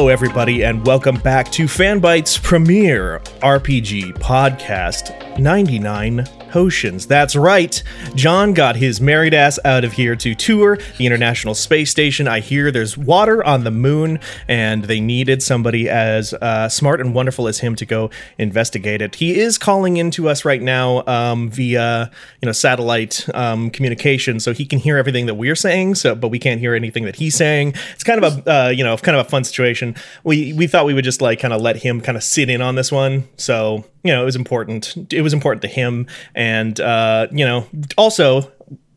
Hello, everybody, and welcome back to Fanbyte's premiere RPG podcast 99 Potions. That's right. John got his married ass out of here to tour the International Space Station. I hear there's water on the moon, and they needed somebody as uh, smart and wonderful as him to go investigate it. He is calling into us right now um, via, you know, satellite um, communication, so he can hear everything that we're saying. So, but we can't hear anything that he's saying. It's kind of a, uh, you know, kind of a fun situation. We we thought we would just like kind of let him kind of sit in on this one. So you know, it was important. It was important to him, and uh, you know, also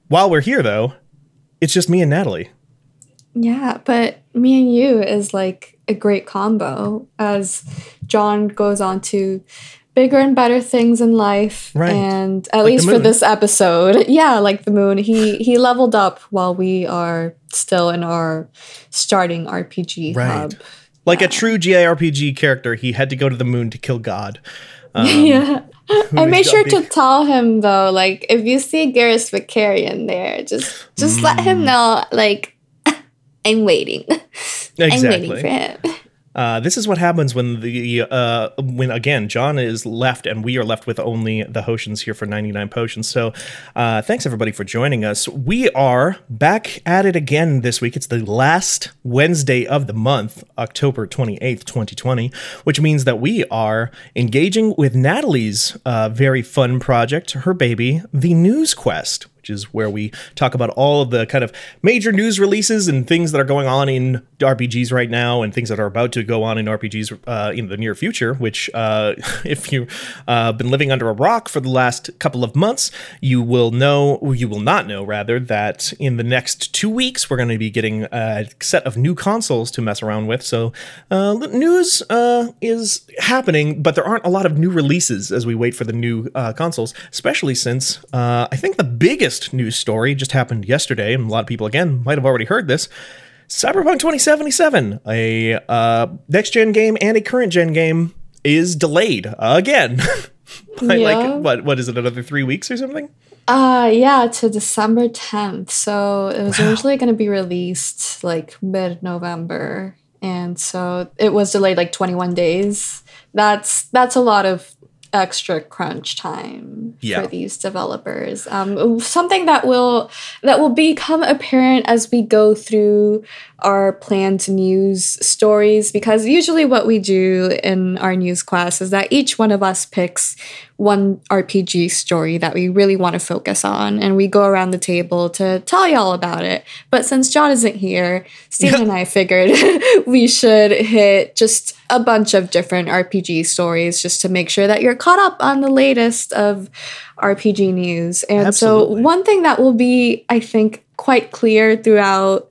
while we're here though, it's just me and Natalie. Yeah, but me and you is like a great combo as John goes on to bigger and better things in life Right. and at Like least for this episode yeah like the moon he he leveled up while we are still in our starting rpg Right. hub Like a true JRPG character, he had to go to the moon to kill God. Um, yeah I made sure to tell him though, like if you see Garrus Vakarian there, just just let Mm. him know, like I'm waiting. I'm waiting for him. Uh, this is what happens when the uh, when again John is left and we are left with only the Hoshans here for 99 potions. So uh, thanks everybody for joining us. We are back at it again this week. It's the last Wednesday of the month, October 28th, 2020, which means that we are engaging with Natalie's uh, very fun project, her baby, the News Quest which is where we talk about all of the kind of major news releases and things that are going on in RPGs right now and things that are about to go on in RPGs uh, in the near future. Which, uh, if you've uh, been living under a rock for the last couple of months, you will know, you will not know, rather, that in the next two weeks we're going to be getting a set of new consoles to mess around with. So, uh, news uh, is happening, but there aren't a lot of new releases as we wait for the new uh, consoles, especially since I think the biggest news story just happened yesterday, and a lot of people, again, might have already heard this. Cyberpunk 2077, a uh, next gen game and a current gen game, is delayed again. By Yeah. like what what is it another 3 weeks or something? Uh yeah, to December 10th. So it was originally gonna be released like mid-November. And so it was delayed like 21 days. That's that's a lot of extra crunch time Yeah. for these developers. Um, something that will that will become apparent as we go through our planned news stories because usually what we do in our News Quest is that each one of us picks one RPG story that we really want to focus on and we go around the table to tell y'all about it. But since John isn't here, Steven and I figured we should hit just a bunch of different RPG stories just to make sure that you're caught up on the latest of RPG news. And Absolutely. so one thing that will be I think quite clear throughout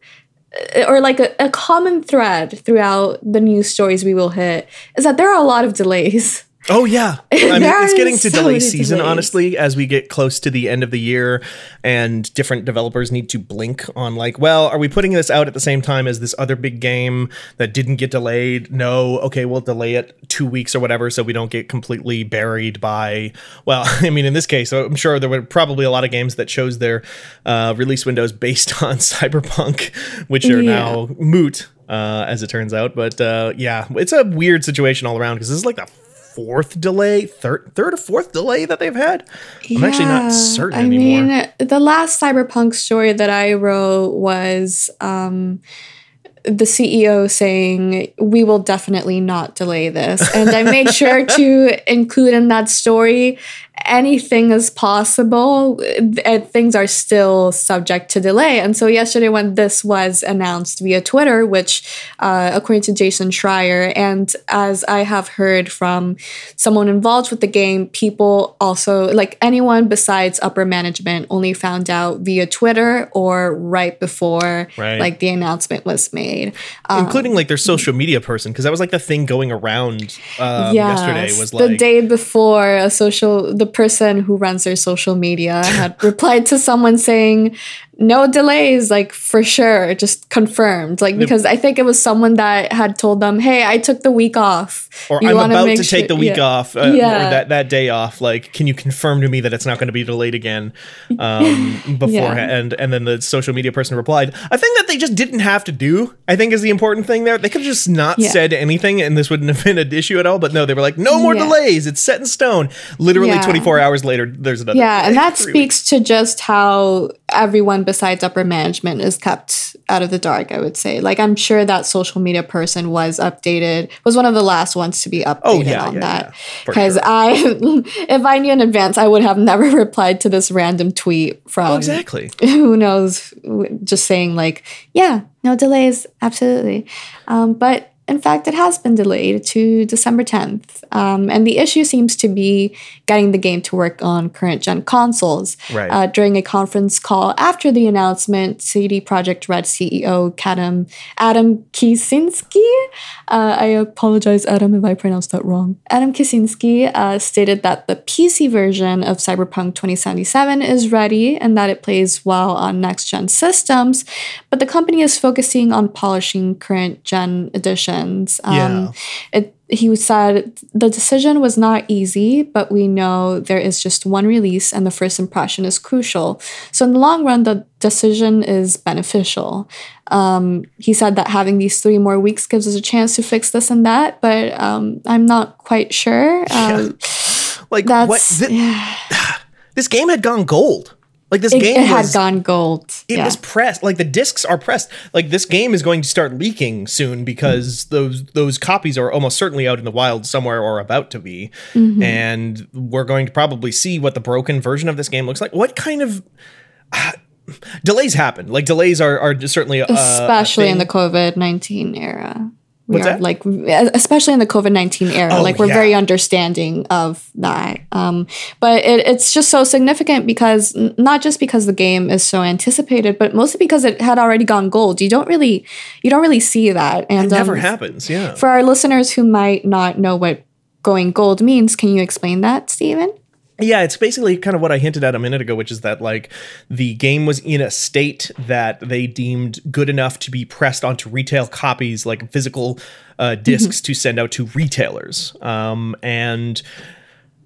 uh, or like a, a common thread throughout the news stories we will hit is that there are a lot of delays. Oh yeah, I mean it's getting to so delay season delays. honestly as we get close to the end of the year, and different developers need to blink on like, well, are we putting this out at the same time as this other big game that didn't get delayed? No, okay, we'll delay it two weeks or whatever, so we don't get completely buried by. Well, I mean, in this case, I'm sure there were probably a lot of games that chose their uh, release windows based on Cyberpunk, which are Yeah. now moot. Uh, as it turns out, but uh, yeah, it's a weird situation all around because this is like the fourth delay, third, third or fourth delay that they've had. I'm actually not certain anymore. I anymore. mean, the last cyberpunk story that I wrote was um, the CEO saying, We will definitely not delay this. And I made sure to include in that story anything is possible. Uh, things are still subject to delay. And so, yesterday, when this was announced via Twitter, which, uh, according to Jason Schreier, and as I have heard from someone involved with the game, people also, like anyone besides upper management, only found out via Twitter or right before Right. like the announcement was made. including like their social media person because that was like the thing going around um, yesterday was like the day before a social the person who runs their social media had replied to someone saying no delays like for sure just confirmed like because i think it was someone that had told them hey i took the week off or You I'm about make to take sure- the week yeah. off, uh, or Yeah. that, that day off. Like, can you confirm to me that it's not going to be delayed again um, beforehand? And then the social media person replied, "I think that they just didn't have to do. I think is the important thing there. They could have just not Yeah. said anything, and this wouldn't have been an issue at all. But no, they were like, no more Yeah. delays. It's set in stone. Literally Yeah. 24 hours later, there's another. yeah and that speaks to just how everyone besides upper management is kept out of the dark i would say like i'm sure that social media person was updated was one of the last ones to be updated Oh, yeah, on yeah, that yeah, because sure. i if i knew in advance i would have never replied to this random tweet from Oh, exactly. who knows just saying like yeah no delays absolutely um, but in fact it has been delayed to december 10th um, and the issue seems to be getting the game to work on current gen consoles. Right. uh, during a conference call after the announcement cd projekt red ceo adam adam kicinski uh, i apologize adam if i pronounced that wrong. Adam kicinski uh, stated that the pc version of cyberpunk 2077 is ready and that it plays well on next gen systems but the company is focusing on polishing current gen editions um, Yeah. it, he said the decision was not easy, but we know there is just one release and the first impression is crucial. So, in the long run, the decision is beneficial. Um, he said that having these three more weeks gives us a chance to fix this and that, but um, I'm not quite sure. Um, Like, that's what? thi- this game had gone gold. Like, this it, game it had was, gone gold. It yeah. was pressed. Like the discs are pressed. Like this game is going to start leaking soon because those those copies are almost certainly out in the wild somewhere or about to be. Mm-hmm. And we're going to probably see what the broken version of this game looks like. What kind of uh, delays happen? Like delays are are certainly uh, especially in the. COVID nineteen era. We What's are that? like, especially in the COVID nineteen era, Oh, like we're yeah. very understanding of that. Um, but it, it's just so significant because not just because the game is so anticipated, but mostly because it had already gone gold. You don't really, you don't really see that, and It never um, happens. Yeah. for our listeners who might not know what going gold means, can you explain that, Stephen? Yeah, it's basically kind of what I hinted at a minute ago, which is that like the game was in a state that they deemed good enough to be pressed onto retail copies, like physical uh, discs to send out to retailers, um, and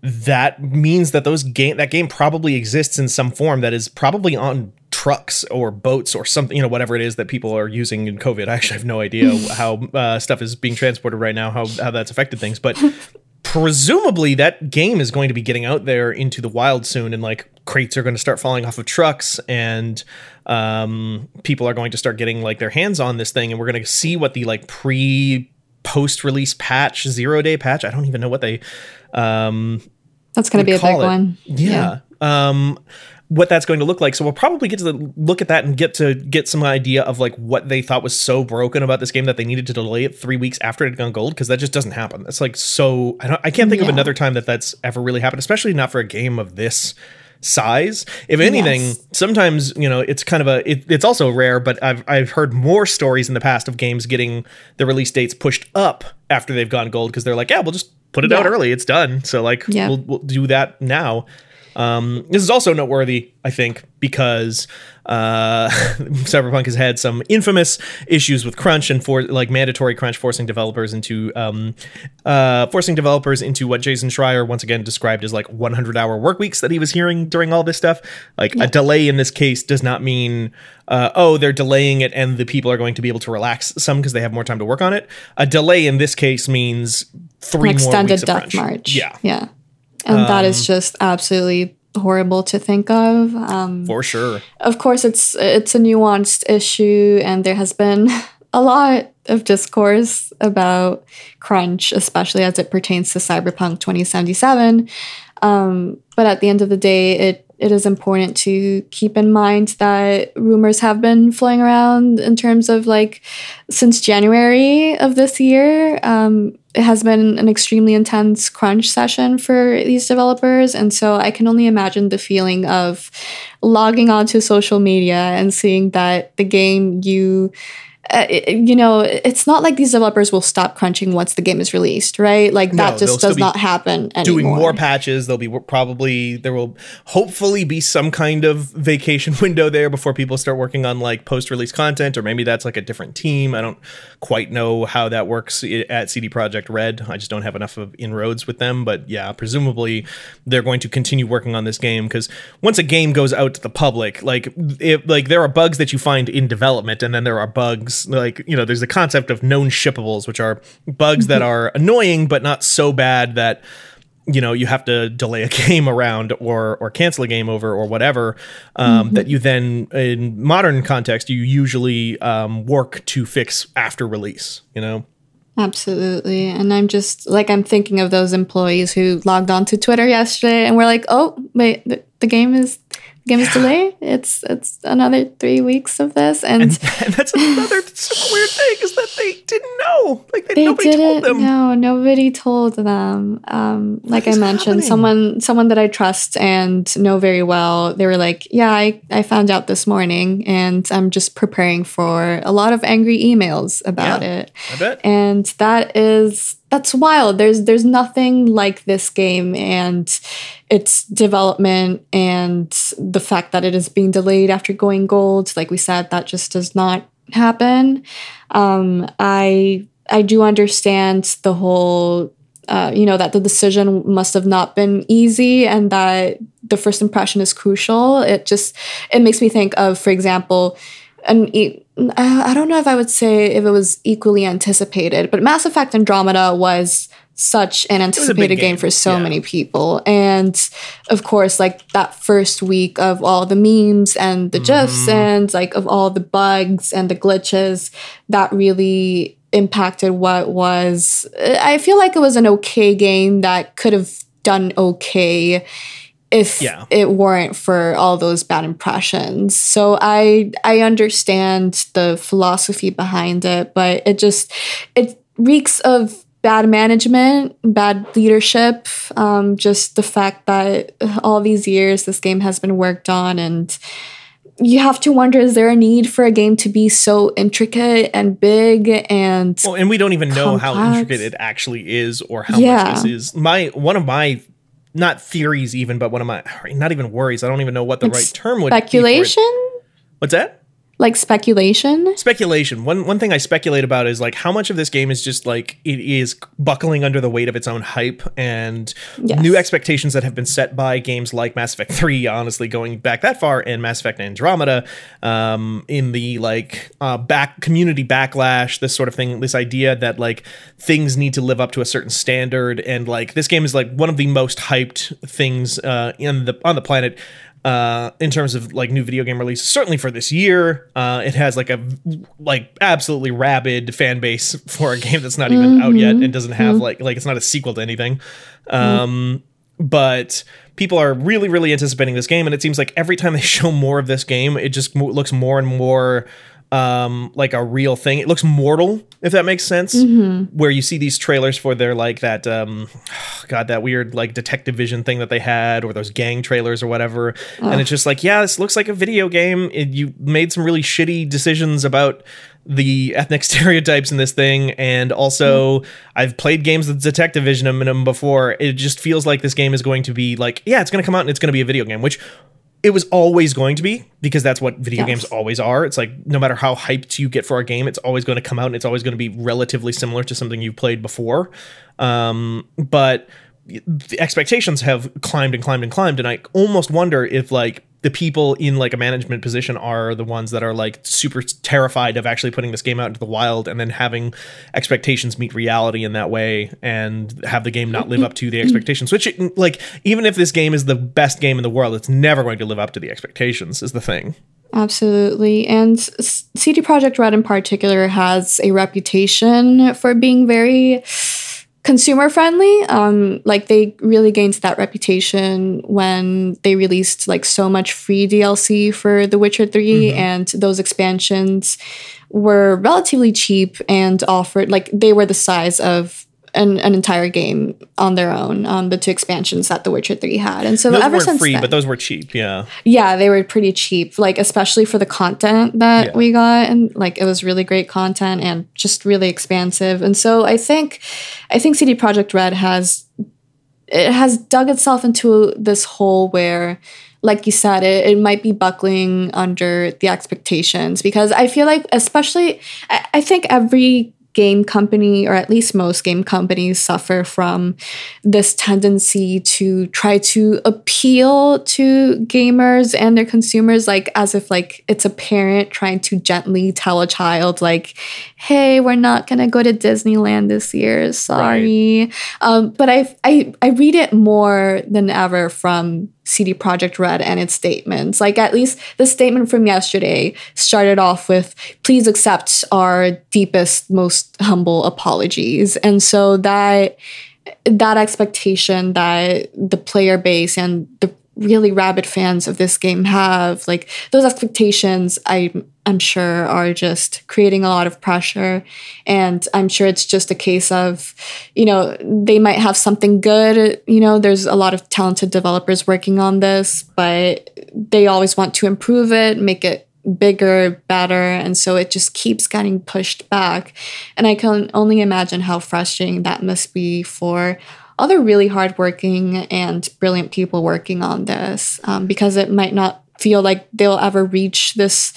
that means that those game that game probably exists in some form that is probably on trucks or boats or something you know whatever it is that people are using in covid. I actually have no idea how uh, stuff is being transported right now how, how that's affected things but presumably that game is going to be getting out there into the wild soon and like crates are going to start falling off of trucks and um, people are going to start getting like their hands on this thing and we're going to see what the like pre post release patch zero day patch i don't even know what they um That's going to be a big it. one. yeah. Um, what that's going to look like. So we'll probably get to the, look at that and get to get some idea of like what they thought was so broken about this game that they needed to delay it three weeks after it had gone gold because that just doesn't happen. That's like so. I don't. I can't think of another time that that's ever really happened, especially not for a game of this size. If anything, Yes. sometimes you know it's kind of a. It, it's also rare, but I've I've heard more stories in the past of games getting the release dates pushed up after they've gone gold because they're like, yeah, we'll just put it out early. It's done. So like, Yeah. we'll we'll do that now. Um, this is also noteworthy, I think, because uh, Cyberpunk has had some infamous issues with crunch and for like mandatory crunch, forcing developers into um, uh, forcing developers into what Jason Schreier once again described as like 100 hour work weeks that he was hearing during all this stuff. Like a delay in this case does not mean uh, oh they're delaying it and the people are going to be able to relax some because they have more time to work on it. A delay in this case means three An more extended weeks of death crunch. march. Yeah, Yeah. And that is just absolutely horrible to think of. Um, for sure. of course, it's it's a nuanced issue, and there has been a lot of discourse about crunch, especially as it pertains to Cyberpunk 2077. Um, but at the end of the day, it it is important to keep in mind that rumors have been flowing around in terms of like since January of this year. Um, it has been an extremely intense crunch session for these developers. And so I can only imagine the feeling of logging onto social media and seeing that the game you uh, you know, it's not like these developers will stop crunching once the game is released, right? Like that No, just does not happen anymore. doing more patches. There'll be probably there will hopefully be some kind of vacation window there before people start working on like post-release content, or maybe that's like a different team. I don't quite know how that works at CD Projekt Red. I just don't have enough of inroads with them, but yeah, presumably they're going to continue working on this game because once a game goes out to the public, like it, like there are bugs that you find in development, and then there are bugs like you know there's the concept of known shippables, which are bugs that are annoying but not so bad that you know you have to delay a game around or or cancel a game over or whatever um, that you then in modern context you usually um, work to fix after release you know Absolutely. And I'm just like, I'm thinking of those employees who logged on to Twitter yesterday and were like, oh, wait, the, the game is. The Game delay. It's it's another three weeks of this, and, and that's another super weird thing is that they didn't know like they, they nobody told didn't them no nobody told them um like i mentioned happening? someone someone that i trust and know very well they were like yeah I, I found out this morning and i'm just preparing for a lot of angry emails about Yeah, it I bet. and that is that's wild. There's there's nothing like this game and its development and the fact that it is being delayed after going gold. Like we said that just does not happen. Um i i do understand the whole uh, you know that the decision must have not been easy and that the first impression is crucial. It just it makes me think of for example an e- I I don't know if I would say if it was equally anticipated, but Mass Effect Andromeda was such an anticipated game. game, for so yeah. many people. And of course, like that first week of all the memes and the gifs and like of all the bugs and the glitches, that really impacted what was I feel like it was an okay game that could have done okay if Yeah. it weren't for all those bad impressions. So I I understand the philosophy behind it, but it just it reeks of bad management, bad leadership, um, just the fact that all these years this game has been worked on and you have to wonder is there a need for a game to be so intricate and big and Well, and we don't even know how intricate it actually is or how Yeah. much this is. My one of my not theories even, but one of my not even worries. I don't even know what the right term would be. speculation? What's that? Like speculation? Speculation. One one thing I speculate about is like how much of this game is just like it is buckling under the weight of its own hype and Yes. new expectations that have been set by games like Mass Effect 3, honestly, going back that far, and Mass Effect Andromeda, um, in the like uh, back community backlash, this sort of thing, this idea that like things need to live up to a certain standard, and like this game is like one of the most hyped things uh, in the on the planet uh, in terms of like new video game releases. Certainly for this year, uh, it has like a like absolutely rabid fan base for a game that's not even out yet and doesn't have like like it's not a sequel to anything. Um, But people are really really anticipating this game, and it seems like every time they show more of this game, it just mo- looks more and more um like a real thing. It looks mortal if that makes sense where you see these trailers for their like that um god that weird like detective vision thing that they had or those gang trailers or whatever. And it's just like yeah this looks like a video game. It, you made some really shitty decisions about the ethnic stereotypes in this thing. And also i've played games with detective vision in them before. It just feels like this game is going to be like yeah it's going to come out and it's going to be a video game which it was always going to be because that's what video Yes. games always are. It's like no matter how hyped you get for a game, it's always going to come out and it's always going to be relatively similar to something you've played before. Um, but the expectations have climbed and climbed and climbed, and I almost wonder if like the people in like a management position are the ones that are like super terrified of actually putting this game out into the wild and then having expectations meet reality in that way and have the game not live up to the expectations which like even if this game is the best game in the world it's never going to live up to the expectations is the thing Absolutely. And CD Projekt Red in particular has a reputation for being very consumer friendly. Um, like they really gained that reputation when they released like so much free DLC for The Witcher 3 mm-hmm. and those expansions were relatively cheap and offered like they were the size of an, an entire game on their own. Um, the two expansions that The Witcher Three had, and so those ever since free, then, but those were cheap. Yeah, yeah, they were pretty cheap. Like especially for the content that yeah. we got, and like it was really great content and just really expansive. And so I think, I think CD Projekt Red has it has dug itself into this hole where like you said, it, it might be buckling under the expectations because I feel like, especially, I, I think every game company, or at least most game companies, suffer from this tendency to try to appeal to gamers and their consumers, like as if like it's a parent trying to gently tell a child, like, "Hey, we're not gonna go to Disneyland this year. Sorry." Right. Um, but I I I read it more than ever from CD Projekt Red and its statements. Like at least the statement from yesterday started off with please accept our deepest most humble apologies. And so that that expectation that the player base and the really rabid fans of this game have like those expectations i i'm sure are just creating a lot of pressure. And i'm sure it's just a case of you know they might have something good you know there's a lot of talented developers working on this but they always want to improve it make it bigger better and so it just keeps getting pushed back. And i can only imagine how frustrating that must be for other really hardworking and brilliant people working on this um, because it might not feel like they'll ever reach this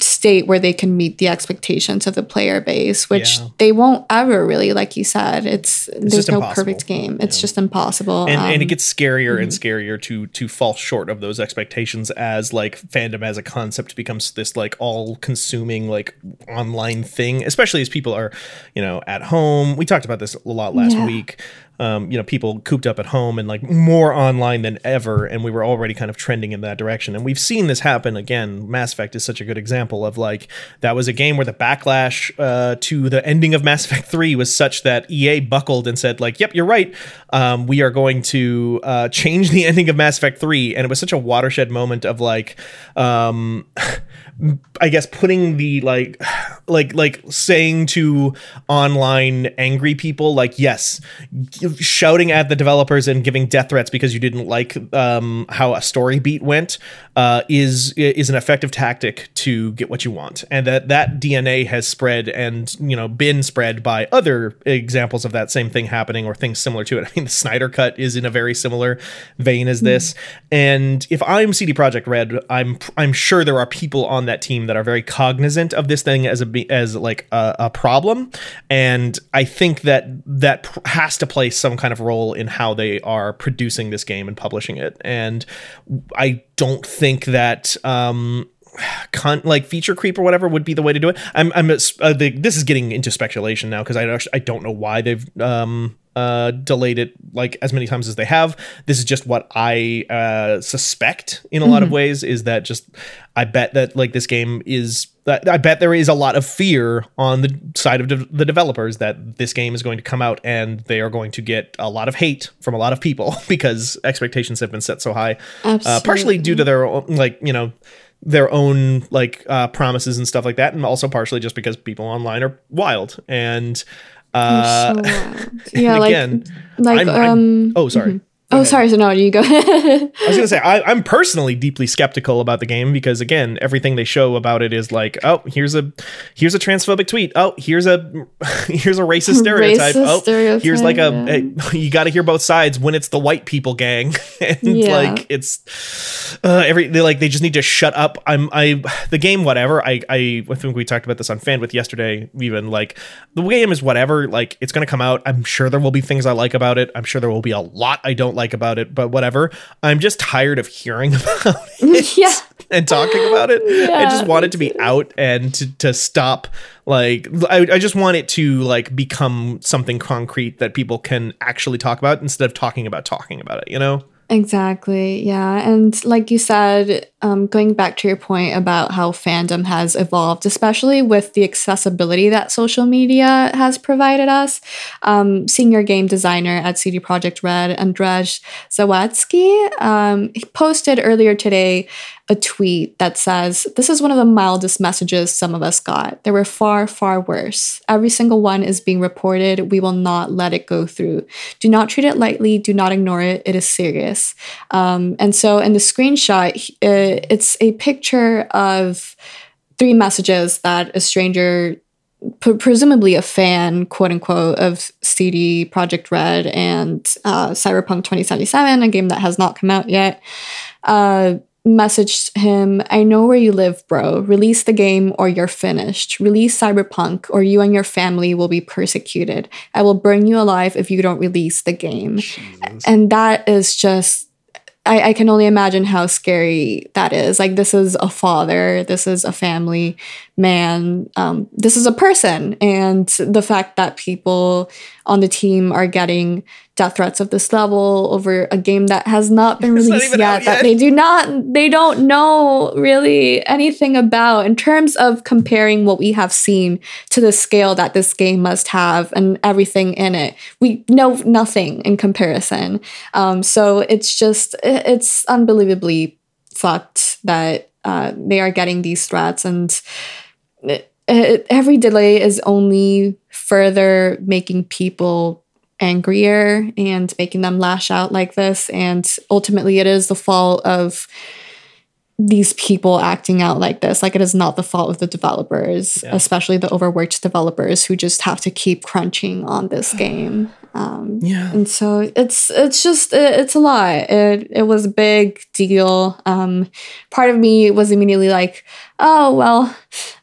state where they can meet the expectations of the player base, which yeah. they won't ever really, like you said. It's, it's there's no impossible. perfect game. It's yeah. just impossible. And, um, and, it um, gets scarier mm-hmm. and scarier to to fall short of those expectations as like fandom as a concept becomes this like all consuming like online thing, especially as people are, you know, at home. We talked about this a lot last yeah. week um, you know, people cooped up at home and like more online than ever. And we were already kind of trending in that direction. And we've seen this happen again. Mass Effect is such a good example of like that was a game where the backlash uh, to the ending of Mass Effect 3 was such that EA buckled and said, like, yep, you're right. Um, we are going to uh, change the ending of Mass Effect 3. And it was such a watershed moment of like, um, I guess putting the like like like saying to online angry people like yes shouting at the developers and giving death threats because you didn't like um, how a story beat went uh, is is an effective tactic to get what you want. And that that DNA has spread and you know been spread by other examples of that same thing happening or things similar to it. I mean the Snyder cut is in a very similar vein as this. Mm-hmm. and if I'm CD Projekt Red I'm I'm sure there are people on that team that are very cognizant of this thing as a as like a, a problem, and I think that that has to play some kind of role in how they are producing this game and publishing it. And I don't think that um, con- like feature creep or whatever would be the way to do it. I'm I'm uh, the, this is getting into speculation now because I I don't know why they've um uh delayed it like as many times as they have. This is just what I uh suspect in a mm-hmm. lot of mm-hmm. ways is that just I bet that like this game is I bet there is a lot of fear on the side of de- the developers that this game is going to come out and they are going to get a lot of hate from a lot of people because expectations have been set so high. Uh, partially due to their like you know their own like uh, promises and stuff like that, and also partially just because people online are wild and. Uh, so yeah, like, again, like I'm, um. I'm, oh, sorry. Mm-hmm oh, sorry. So no, you go. I was gonna say I, am personally deeply skeptical about the game because again, everything they show about it is like, oh, here's a here's a transphobic tweet. Oh, here's a here's a racist stereotype. Racist oh, stereotype, here's like a, yeah. a you got to hear both sides when it's the white people gang, and yeah. like it's uh, every they like they just need to shut up. I'm I the game whatever. I I, I think we talked about this on Fanbyte yesterday. Even like the game is whatever. Like it's gonna come out. I'm sure there will be things I like about it. I'm sure there will be a lot I don't like like about it, but whatever. I'm just tired of hearing about it yeah. and talking about it. Yeah, I just want it to be out and to, to stop. Like, I, I just want it to like become something concrete that people can actually talk about instead of talking about talking about it, you know? Exactly. Yeah. And like you said, um, going back to your point about how fandom has evolved, especially with the accessibility that social media has provided us, um, senior game designer at CD Projekt Red, Andrzej Zawadzki, um, he posted earlier today a tweet that says, This is one of the mildest messages some of us got. There were far, far worse. Every single one is being reported. We will not let it go through. Do not treat it lightly. Do not ignore it. It is serious. Um, and so in the screenshot, uh, it's a picture of three messages that a stranger presumably a fan, quote unquote, of CD Projekt Red and uh, Cyberpunk 2077, a game that has not come out yet, uh, messaged him, I know where you live, bro. Release the game or you're finished. Release Cyberpunk or you and your family will be persecuted. I will burn you alive if you don't release the game. Jesus. And that is just I, I can only imagine how scary that is. Like, this is a father, this is a family man, um, this is a person. And the fact that people on the team are getting death threats of this level over a game that has not been released not yet, yet, that they do not, they don't know really anything about in terms of comparing what we have seen to the scale that this game must have and everything in it. We know nothing in comparison. Um, so it's just, it's unbelievably fucked that uh, they are getting these threats and every delay is only further making people angrier and making them lash out like this. And ultimately, it is the fault of these people acting out like this. Like, it is not the fault of the developers, yeah. especially the overworked developers who just have to keep crunching on this game. Um, yeah. And so it's it's just it, it's a lot. It it was a big deal. Um, part of me was immediately like, oh well,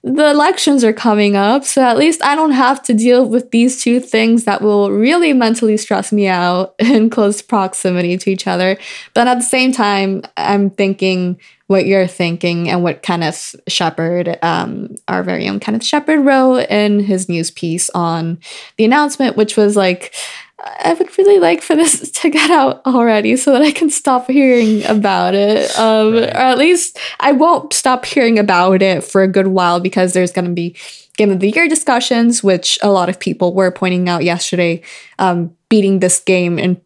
the elections are coming up, so at least I don't have to deal with these two things that will really mentally stress me out in close proximity to each other. But at the same time, I'm thinking what you're thinking and what Kenneth Shepard, um, our very own Kenneth Shepard, wrote in his news piece on the announcement, which was like, I would really like for this to get out already so that I can stop hearing about it. Um, right. Or at least I won't stop hearing about it for a good while because there's going to be Game of the Year discussions, which a lot of people were pointing out yesterday, um, beating this game in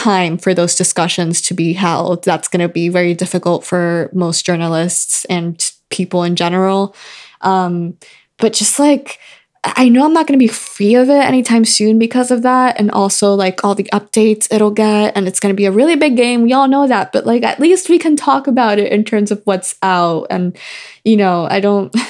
time for those discussions to be held. That's going to be very difficult for most journalists and people in general. Um, but just like, I know I'm not going to be free of it anytime soon because of that. And also, like, all the updates it'll get. And it's going to be a really big game. We all know that. But, like, at least we can talk about it in terms of what's out. And, you know, I don't.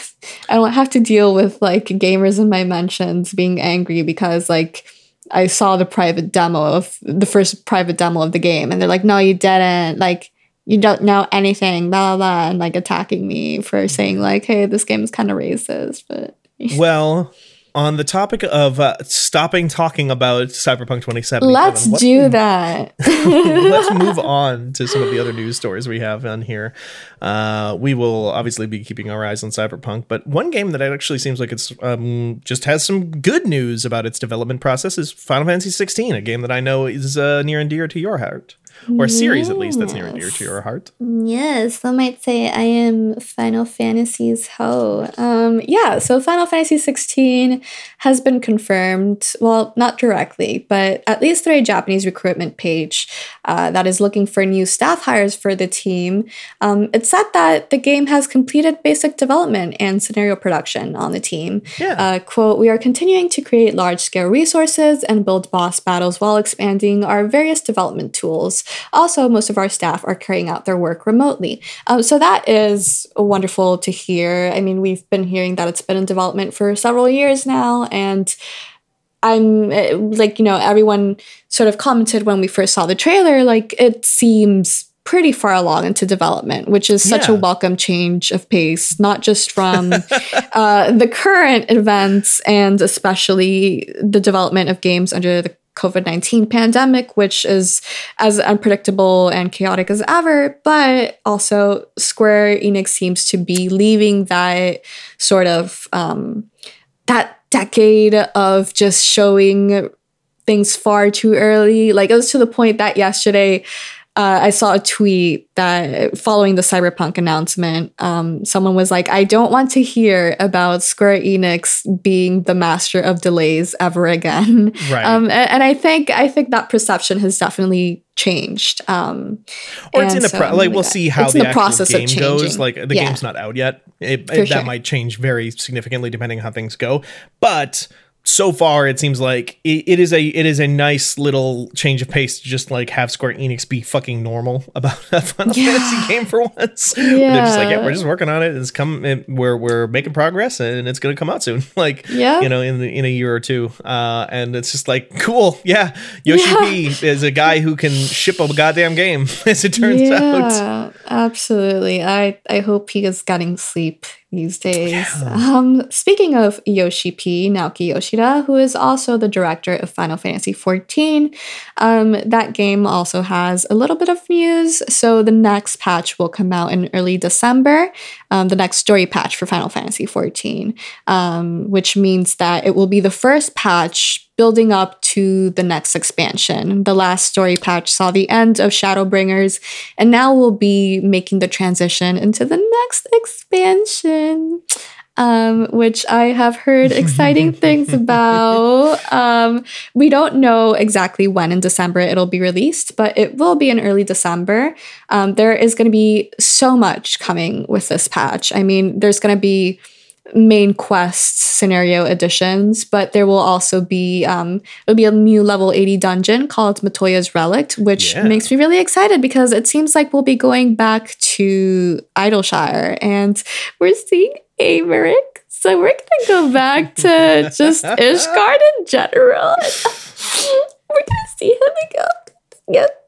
I don't have to deal with like gamers in my mentions being angry because like I saw the private demo of the first private demo of the game, and they're like, "No, you didn't. Like, you don't know anything." Blah blah, blah and like attacking me for saying like, "Hey, this game is kind of racist." But well, on the topic of uh, stopping talking about Cyberpunk 2077, let's do that. let's move on to some of the other news stories we have on here. Uh, we will obviously be keeping our eyes on Cyberpunk, but one game that actually seems like it's um, just has some good news about its development process is Final Fantasy 16, a game that I know is uh, near and dear to your heart or a series at least that's near and dear to your heart. Yes, some might say I am Final Fantasy's hoe. Um, yeah, so Final Fantasy 16 has been confirmed, well, not directly, but at least through a Japanese recruitment page uh, that is looking for new staff hires for the team. Um, it said that the game has completed basic development and scenario production on the team. Yeah. Uh, quote, we are continuing to create large scale resources and build boss battles while expanding our various development tools. Also, most of our staff are carrying out their work remotely. Um, so that is wonderful to hear. I mean, we've been hearing that it's been in development for several years now, and I'm eh, like, you know, everyone sort of commented when we first saw the trailer, like, it seems pretty far along into development, which is such yeah. a welcome change of pace, not just from uh, the current events and especially the development of games under the COVID 19 pandemic, which is as unpredictable and chaotic as ever. But also, Square Enix seems to be leaving that sort of um, that decade of just showing things far too early. Like, it was to the point that yesterday, uh, I saw a tweet that following the Cyberpunk announcement, um, someone was like, I don't want to hear about Square Enix being the master of delays ever again. Right. Um, and, and I think I think that perception has definitely changed. Um, or it's in the so pro- like we'll see how It's the, the process of game goes. Like the Yeah. game's not out yet. It, it- that sure. might change very significantly depending on how things go. But so far, it seems like it, it is a it is a nice little change of pace to just like have Square Enix be fucking normal about a Final Yeah. Fantasy game for once. They're just like, yeah, Yeah. we're just working on it. It's come. It, we're we're making progress, and it's gonna come out soon. like, Yeah. you know, in the, in a year or two. Uh, and it's just like cool. Yeah, Yoshi Yeah. P is a guy who can ship a goddamn game, as it turns out. Yeah, absolutely. I I hope he is getting sleep these days. Um, speaking of Yoshi P, Naoki Yoshida, who is also the director of Final Fantasy XIV, um, that game also has a little bit of news. So the next patch will come out in early December. Um, the next story patch for Final Fantasy XIV, um, which means that it will be the first patch building up to the next expansion. The last story patch saw the end of Shadowbringers, and now we'll be making the transition into the next expansion. Um, which I have heard exciting things about. Um, we don't know exactly when in December it'll be released, but it will be in early December. Um, there is going to be so much coming with this patch. I mean, there's going to be main quest scenario additions, but there will also be um it'll be a new level 80 dungeon called Matoya's Relic, which Yeah. makes me really excited because it seems like we'll be going back to Idyllshire and we're seeing Aymeric. So we're gonna go back to just Ishgard in general. we're gonna see him again. Yep.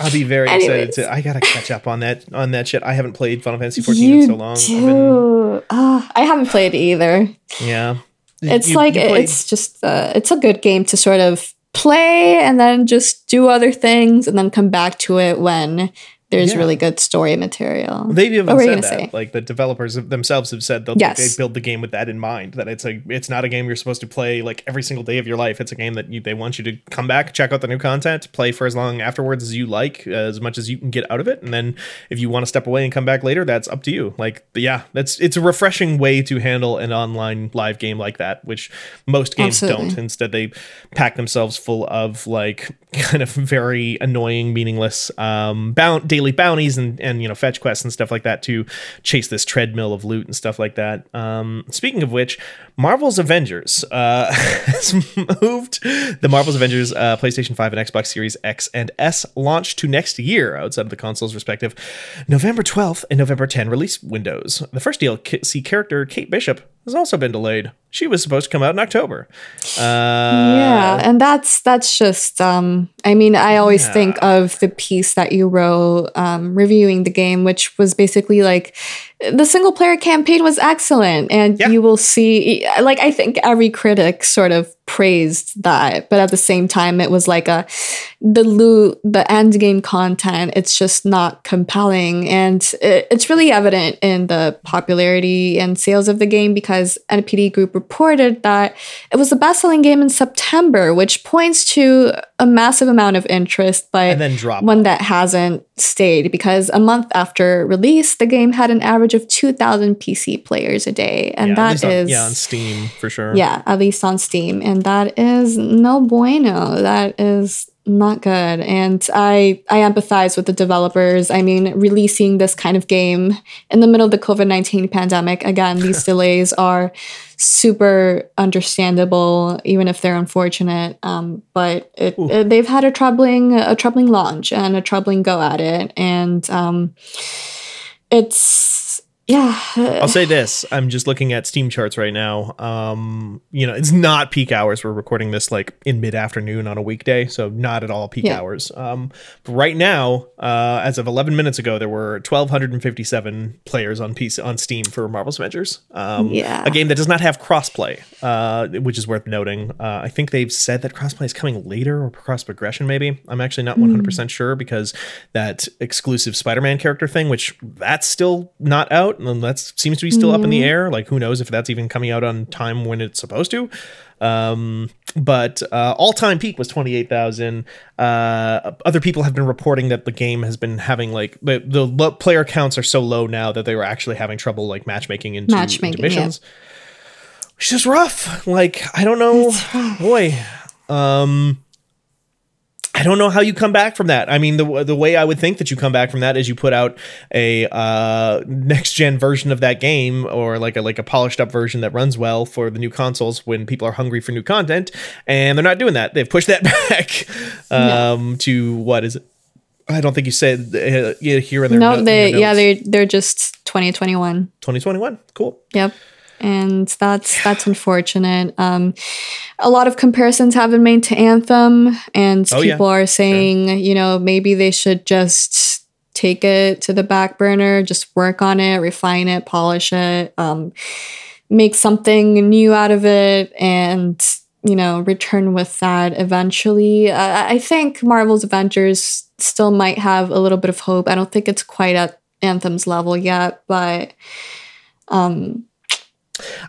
I'll be very Anyways. excited to. I gotta catch up on that on that shit. I haven't played Final Fantasy 14 in so long. I've been- do. Ah, I haven't played either. yeah, it's You- like you it's just uh, it's a good game to sort of play and then just do other things and then come back to it when there's Yeah. really good story material. They've even What said that. say? Like the developers themselves have said that Yes. they build the game with that in mind. That it's a it's not a game you're supposed to play like every single day of your life. It's a game that you, they want you to come back, check out the new content, play for as long afterwards as you like, uh, as much as you can get out of it, and then if you want to step away and come back later, that's up to you. Like yeah, that's it's a refreshing way to handle an online live game like that, which most games Absolutely. don't. Instead, they pack themselves full of like kind of very annoying, meaningless um, bound daily bounties and and you know fetch quests and stuff like that to chase this treadmill of loot and stuff like that. Um, speaking of which, Marvel's Avengers uh, has moved. The Marvel's Avengers uh, PlayStation 5 and Xbox Series X and S launch to next year outside of the consoles' respective November 12th and November 10 release windows. The first DLC character, Kate Bishop, has also been delayed. She was supposed to come out in October. Uh, yeah, and that's that's just um I mean, I always Yeah. think of the piece that you wrote um reviewing the game which was basically like the single player campaign was excellent and Yeah. you will see like I think every critic sort of praised that, but at the same time it was like a the loot, the end game content, it's just not compelling. And it, it's really evident in the popularity and sales of the game because NPD Group reported that it was the best-selling game in September, which points to a massive amount of interest, but And then drop one that hasn't stayed because a month after release, the game had an average of 2,000 PC players a day, and yeah, at that least on- yeah on Steam for sure. yeah, at least on Steam. And that is no bueno. That is not good. And I I empathize with the developers. I mean, releasing this kind of game in the middle of the COVID-19 pandemic, again, these delays are super understandable, even if they're unfortunate. Um, but it, it- they've had a troubling a troubling launch and a troubling go at it. And um it's yeah. I'll say this: I'm just looking at Steam charts right now. Um, you know, it's not peak hours. We're recording this like in mid afternoon on a weekday, so not at all peak Yeah. hours. Um, but right now, uh, as of 11 minutes ago, there were 1,257 players on PC on Steam for Marvel's Avengers. Um, Yeah. a game that does not have crossplay, uh, which is worth noting. Uh, I think they've said that crossplay is coming later or cross progression. Maybe I'm actually not 100 percent sure because that exclusive Spider-Man character thing, which that's still not out. Out, and that seems to be still up in the air. Like, who knows if that's even coming out on time when it's supposed to. Um, but uh, all time peak was 28,000. Uh, other people have been reporting that the game has been having like the, the lo- player counts are so low now that they were actually having trouble like matchmaking into, Matchmaking, into missions. Which is rough. Like, I don't know. Boy. Um, I don't know how you come back from that. I mean, the the way I would think that you come back from that is you put out a uh, next gen version of that game, or like a like a polished up version that runs well for the new consoles when people are hungry for new content, and they're not doing that. They've pushed that back um, to what is it? I don't think you said uh, here in their No, no- they yeah they're they're just 2021. 2021. Cool. Yep. And that's that's unfortunate. Um, a lot of comparisons have been made to Anthem, and Oh, yeah. people are saying, you know, maybe they should just take it to the back burner, just work on it, refine it, polish it, um, make something new out of it, and you know, return with that eventually. Uh, I think Marvel's Avengers still might have a little bit of hope. I don't think it's quite at Anthem's level yet, but um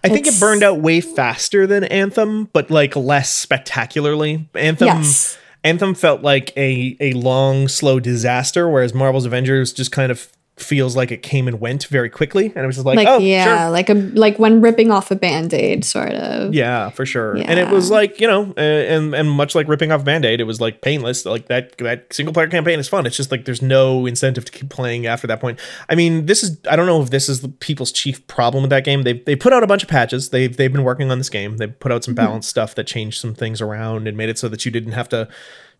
I think it burned out way faster than Anthem, but like less spectacularly. Anthem Yes. Anthem felt like a a long, slow disaster, whereas Marvel's Avengers just kind of feels like it came and went very quickly, and it was just like, like oh, yeah sure. like a like when ripping off a band-aid sort of Yeah, for sure. And it was like, you know, uh, and and much like ripping off Band-Aid, it was like painless. Like that that single player campaign is fun. It's just like there's no incentive to keep playing after that point. I mean, this is I don't know if this is the people's chief problem with that game. They they put out a bunch of patches. They've they've been working on this game. They put out some balanced stuff that changed some things around and made it so that you didn't have to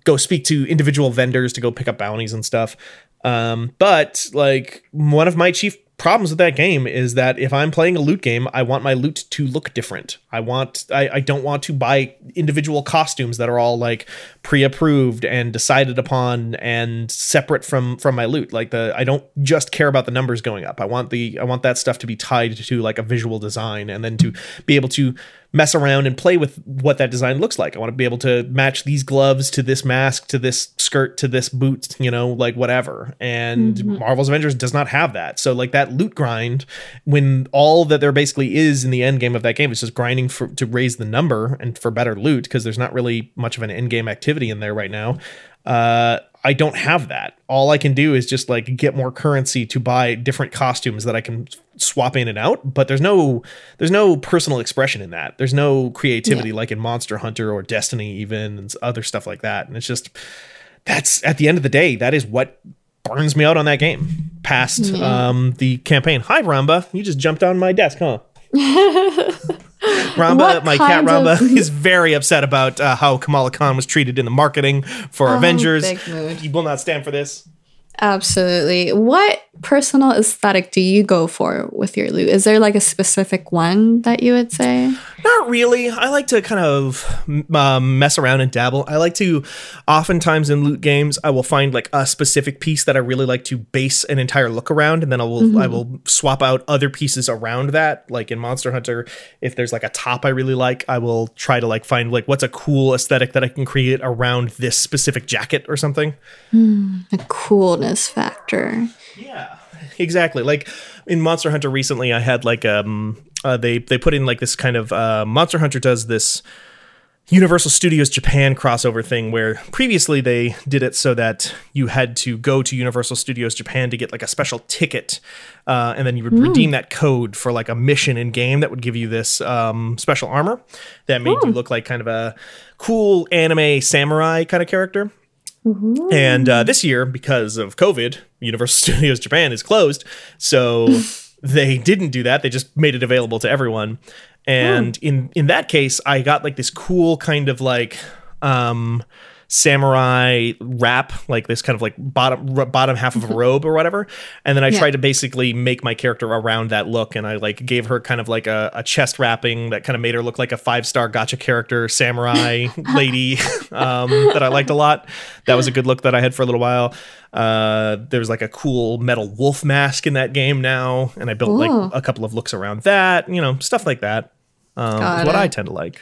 go speak to individual vendors to go pick up bounties and stuff. Um, but like one of my chief problems with that game is that if I'm playing a loot game, I want my loot to look different. I want I, I don't want to buy individual costumes that are all like pre-approved and decided upon and separate from from my loot. Like the I don't just care about the numbers going up. I want the I want that stuff to be tied to like a visual design and then to be able to mess around and play with what that design looks like. I want to be able to match these gloves to this mask, to this skirt, to this boot, you know, like whatever. And Marvel's Avengers does not have that. So like that loot grind, when all that there basically is in the end game of that game is just grinding for to raise the number and for better loot, because there's not really much of an end game activity in there right now. Uh I don't have that. All I can do is just like get more currency to buy different costumes that I can swap in and out, but there's no there's no personal expression in that. There's no creativity like in Monster Hunter or Destiny even and other stuff like that. And it's just that's at the end of the day, that is what burns me out on that game. Past um the campaign. Hi Ramba, you just jumped on my desk, huh? Ramba, What my cat kind of- Ramba, is very upset about uh, how Kamala Khan was treated in the marketing for Avengers. big mood. He will not stand for this. Absolutely what personal aesthetic do you go for with your loot is there like a specific one that you would say Not really. I like to kind of um, mess around and dabble. I like to, oftentimes in loot games, I will find like a specific piece that I really like to base an entire look around, and then I will I will swap out other pieces around that. Like in Monster Hunter, if there's like a top I really like, I will try to like find like what's a cool aesthetic that I can create around this specific jacket or something. a factor Yeah, exactly. Like in Monster Hunter recently, I had like um uh, they they put in like this kind of uh, Monster Hunter does this Universal Studios Japan crossover thing where previously they did it so that you had to go to Universal Studios Japan to get like a special ticket, uh, and then you would redeem that code for like a mission in game that would give you this um, special armor that made you look like kind of a cool anime samurai kind of character. And uh, this year, because of COVID, Universal Studios Japan is closed. So they didn't do that. They just made it available to everyone. And in in that case, I got like this cool kind of like um samurai wrap like this kind of like bottom r- bottom half of a robe or whatever. And then i Yeah. tried to basically make my character around that look. And i like gave her kind of like a, a chest wrapping that kind of made her look like a five star gacha character samurai lady um, that i liked a lot. That was a good look that i had for a little while. Uh, was like a cool metal wolf mask in that game now. And i built Ooh. like a couple of looks around that you know stuff like that um, is what it. i tend to like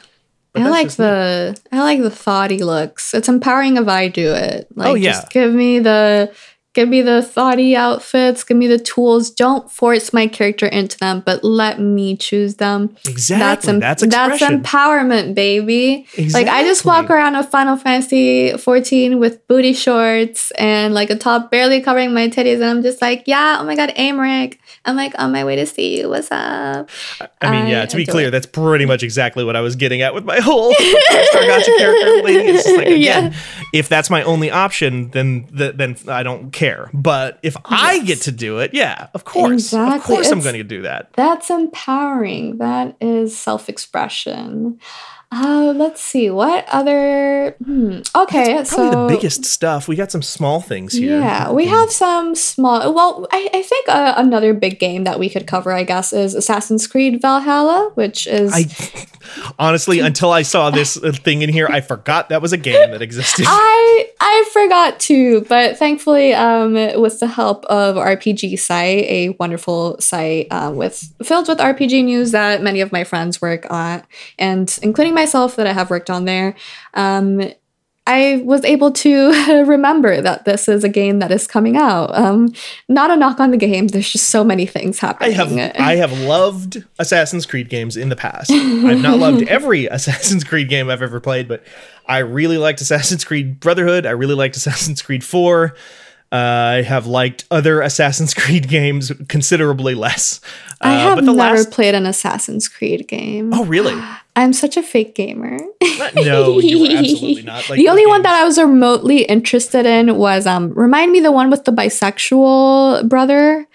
But I like the I like the thoughty looks. It's empowering if I do it. Oh, like Oh, yeah. just give me the Give me the thoughty outfits. Give me the tools. Don't force my character into them, but let me choose them. Exactly. That's, em- that's expression. empowerment, baby. Like I just walk around a Final Fantasy 14 with booty shorts and like a top barely covering my titties, and I'm just like, yeah, oh my god, Aymeric. I'm like on my way to see you. What's up? I mean, yeah, I to be clear, it. that's pretty much exactly what I was getting at with my whole Star Gacha character lady. It's just like, again, Yeah. if that's my only option, then th- then I don't care. But if I get to do it, yeah, of course. Of Exactly. course I'm going to do that. That's empowering. That is self expression. Uh, let's see. What other. Hmm. Okay, Probably so. the biggest stuff. We got some small things here. Yeah, we have some small. Well, I, I think uh, another big game that we could cover, I guess, is Assassin's Creed Valhalla, which is. I honestly, until I saw this uh, thing in here, I forgot that was a game that existed. I I forgot to, but thankfully, um, with the help of RPG site, a wonderful site um, with filled with RPG news that many of my friends work on, and including myself that I have worked on there, um, I was able to remember that this is a game that is coming out. Um, not a knock on the game. There's just so many things happening. I have I have loved Assassin's Creed games in the past. I've not loved every Assassin's Creed game I've ever played, but I really liked Assassin's Creed Brotherhood. I really liked Assassin's Creed 4. Uh, I have liked other Assassin's Creed games considerably less. Uh, I have but the never last played an Assassin's Creed game. Oh, really? I'm such a fake gamer. no, you absolutely not. Like the only those one that I was remotely interested in was um remind me the one with the bisexual brother.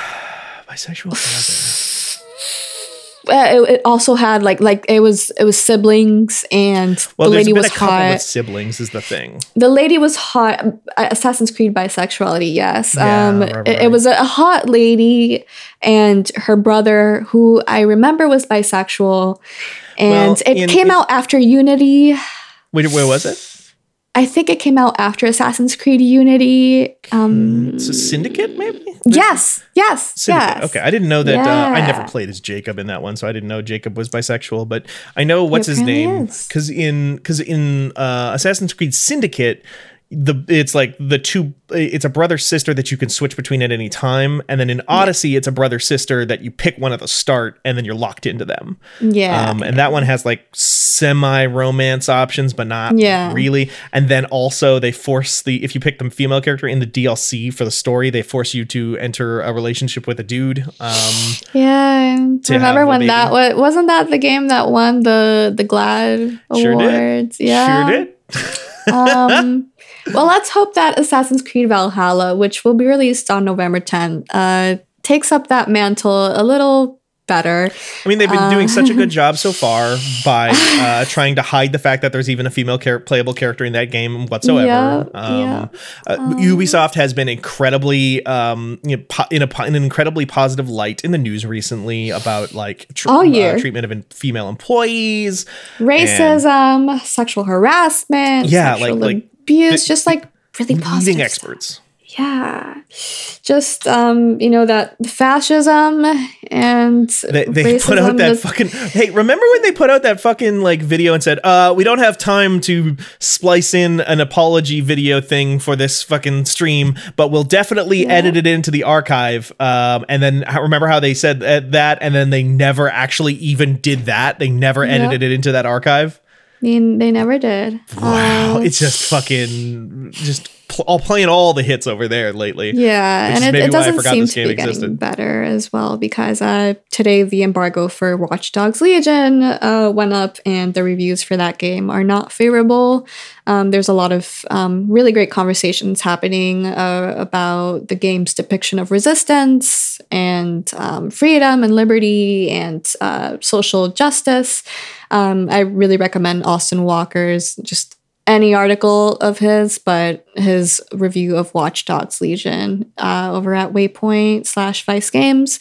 bisexual brother. Uh, it, it also had like like it was it was siblings and Well, the lady was hot. with siblings, is the thing. the lady was hot. uh, Assassin's Creed bisexuality, yes. Yeah, um, right, it, right. it was a, a hot lady and her brother, who I remember was bisexual, and Well, it in- came in- out after Unity. Wait, where was it? I think it came out after Assassin's Creed Unity. Um, It's a Syndicate, maybe. yes, yes, Syndicate. yes. Okay, I didn't know that. Uh, I never played as Jacob in that one, so I didn't know Jacob was bisexual. But I know what's his name because in because in uh, Assassin's Creed Syndicate, the it's like the two. It's a brother sister that you can switch between at any time, and then in Odyssey, it's a brother sister that you pick one at the start, and then you're locked into them. Yeah. Um, and that one has like semi romance options, but not Yeah. really. And then also they force the if you pick the female character in the DLC for the story, they force you to enter a relationship with a dude. Um, yeah. Remember when that was wasn't that the game that won the the GLAAD Sure did. awards? Yeah. Sure did. um, well, let's hope that Assassin's Creed Valhalla, which will be released on November 10th, uh, takes up that mantle a little better. I mean, they've been doing such a Uh. good job so far by uh, trying to hide the fact that there's even a female char- playable character in that game whatsoever. Yeah, um, yeah. Uh, Ubisoft has been incredibly um, you know, po- in a po- in an incredibly positive light in the news recently about like tr- All uh, year. treatment of in- female employees. Racism, sexual harassment, Yeah, sexual like- like abuse, just like really positive. leading stuff. experts. Yeah. Just um, you know, that fascism and They, they put out that is- fucking hey remember when they put out that fucking like video and said uh we don't have time to splice in an apology video thing for this fucking stream but we'll definitely edit it into the archive um and then remember how they said that- that and then they never actually even did that they never edited it into that archive I mean, they never did. wow it's just oh. fucking just pl- playing all the hits over there lately Yeah, and it, it doesn't seem this to game be getting existed. better as well because uh, today the embargo for Watch Dogs Legion uh, went up, and the reviews for that game are not favorable. Um, there's a lot of um, really great conversations happening uh, about the game's depiction of resistance and um, freedom and liberty and uh, social justice. Um, I really recommend Austin Walker's just any article of his, but his review of Watch Dogs Legion uh, over at Waypoint slash Vice Games